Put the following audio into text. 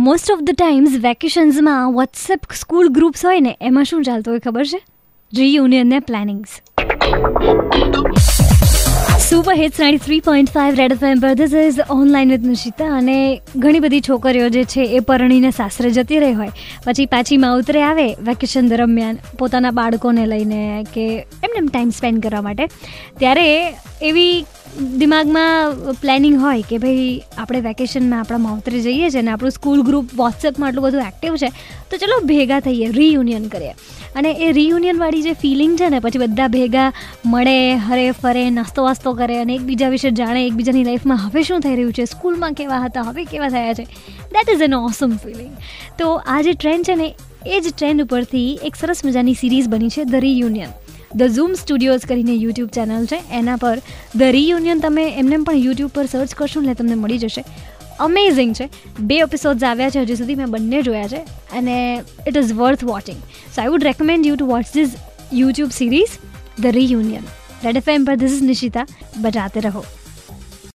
Most of the times વેકેશન્સમાં WhatsApp school groups હોય ને, એમાં શું ચાલતું હોય ખબર છે? રીયુનિયન ને plannings super hits ninety three point five red F M પર this is online with Nishita અને ઘણી બધી છોકરીઓ જે છે એ પરણીને સાસરે જતી રહી હોય. પછી પાછી માવતરે આવે વેકેશન દરમિયાન પોતાના બાળકોને લઈને કે એમને ટાઈમ સ્પેન્ડ કરવા માટે. ત્યારે એવી દિમાગમાં પ્લાનિંગ હોય કે ભાઈ આપણે વેકેશનમાં આપણા માવતરે જઈએ છીએ અને આપણું સ્કૂલ ગ્રુપ વોટ્સએપમાં આટલું બધું એક્ટિવ છે, તો ચલો ભેગા થઈએ રીયુનિયન કરીએ. અને એ રીયુનિયનવાળી જે ફિલિંગ છે ને, પછી બધા ભેગા મળે, હરે ફરે, નાસ્તો વાસ્તો કરે અને એકબીજા વિશે જાણે, એકબીજાની લાઈફમાં હવે શું થઈ રહ્યું છે સ્કૂલમાં કેવા હતા, હવે કેવા થયા છે that is an awesome feeling તો આ જે ટ્રેન્ડ છે ને, એ જ ટ્રેન્ડ ઉપરથી એક સરસ મજાની સિરીઝ બની છે the reunion the Zoom studios કરીને યુટ્યુબ ચેનલ છે. એના પર ધ રીયુનિયન તમે એમને પણ યુટ્યુબ પર સર્ચ કરશો ને તમને મળી જશે. અમેઝિંગ છે. બે એપિસોડ્સ આવ્યા છે હજી સુધી મેં બંને જોયા છે. અને it is worth watching so I would recommend you to watch this YouTube series the reunion red F M પર ધીસ ઇઝ નિશિતા બજાતે રહો.